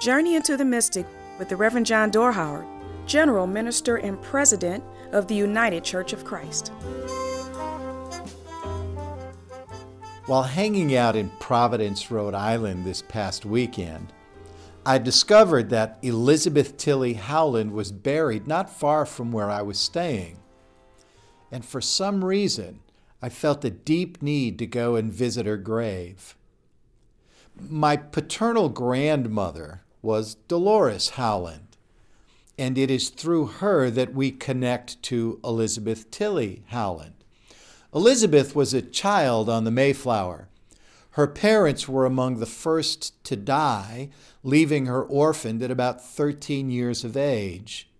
Journey into the Mystic with the Reverend John Dorhauer, General Minister and President of the United Church of Christ. While hanging out in Providence, Rhode Island this past weekend, I discovered that Elizabeth Tilley Howland was buried not far from where I was staying. And for some reason, I felt a deep need to go and visit her grave. My paternal grandmother was Dolores Howland, and it is through her that we connect to Elizabeth Tilley Howland. Elizabeth was a child on the Mayflower. Her parents were among the first to die, leaving her orphaned at about 13 years of age.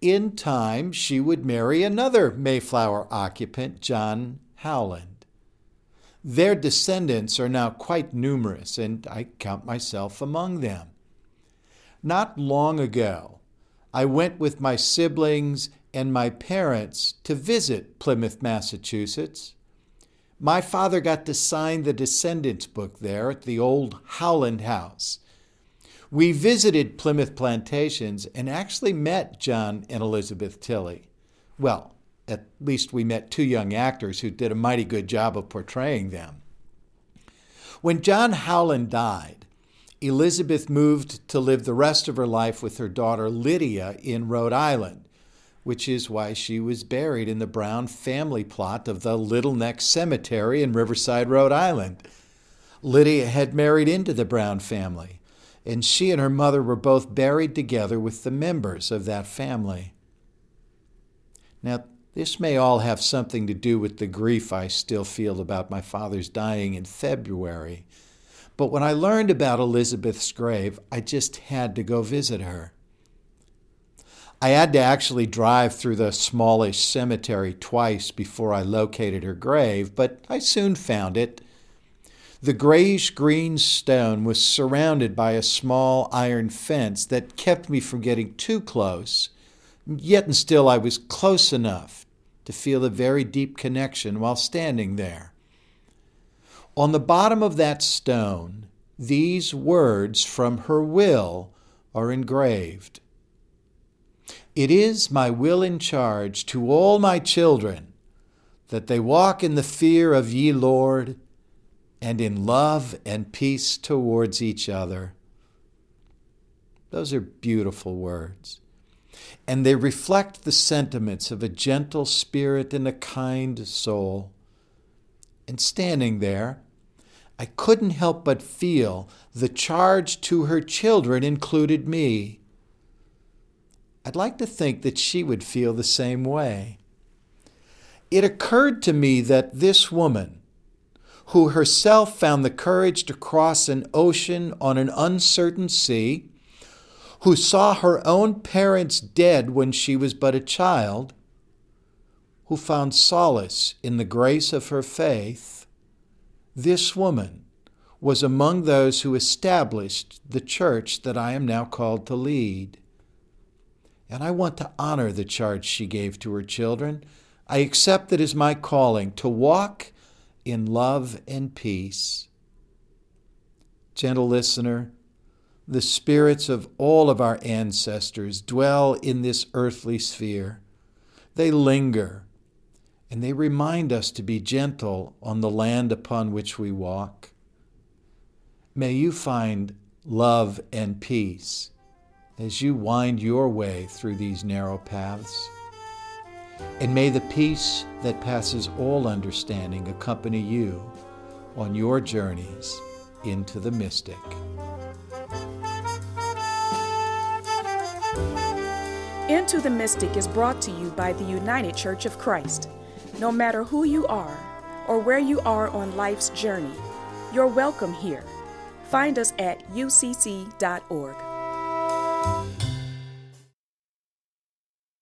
In time, she would marry another Mayflower occupant, John Howland. Their descendants are now quite numerous, and I count myself among them. Not long ago, I went with my siblings and my parents to visit Plymouth, Massachusetts. My father got to sign the Descendants book there at the old Howland House. We visited Plymouth Plantations and actually met John and Elizabeth Tilley. Well, at least we met two young actors who did a mighty good job of portraying them. When John Howland died, Elizabeth moved to live the rest of her life with her daughter Lydia in Rhode Island, which is why she was buried in the Brown family plot of the Little Neck Cemetery in Riverside, Rhode Island. Lydia had married into the Brown family, and she and her mother were both buried together with the members of that family. Now, this may all have something to do with the grief I still feel about my father's dying in February. But when I learned about Elizabeth's grave, I just had to go visit her. I had to actually drive through the smallish cemetery twice before I located her grave, but I soon found it. The grayish green stone was surrounded by a small iron fence that kept me from getting too close, yet and still I was close enough to feel a very deep connection while standing there. On the bottom of that stone, these words from her will are engraved. It is my will in charge to all my children that they walk in the fear of ye Lord and in love and peace towards each other. Those are beautiful words. And they reflect the sentiments of a gentle spirit and a kind soul. And standing there, I couldn't help but feel the charge to her children included me. I'd like to think that she would feel the same way. It occurred to me that this woman, who herself found the courage to cross an ocean on an uncertain sea, who saw her own parents dead when she was but a child, who found solace in the grace of her faith, this woman was among those who established the church that I am now called to lead. And I want to honor the charge she gave to her children. I accept it as my calling to walk in love and peace. Gentle listener, the spirits of all of our ancestors dwell in this earthly sphere. They linger, and they remind us to be gentle on the land upon which we walk. May you find love and peace as you wind your way through these narrow paths. And may the peace that passes all understanding accompany you on your journeys into the mystic. Into the Mystic is brought to you by the United Church of Christ. No matter who you are or where you are on life's journey, you're welcome here. Find us at ucc.org.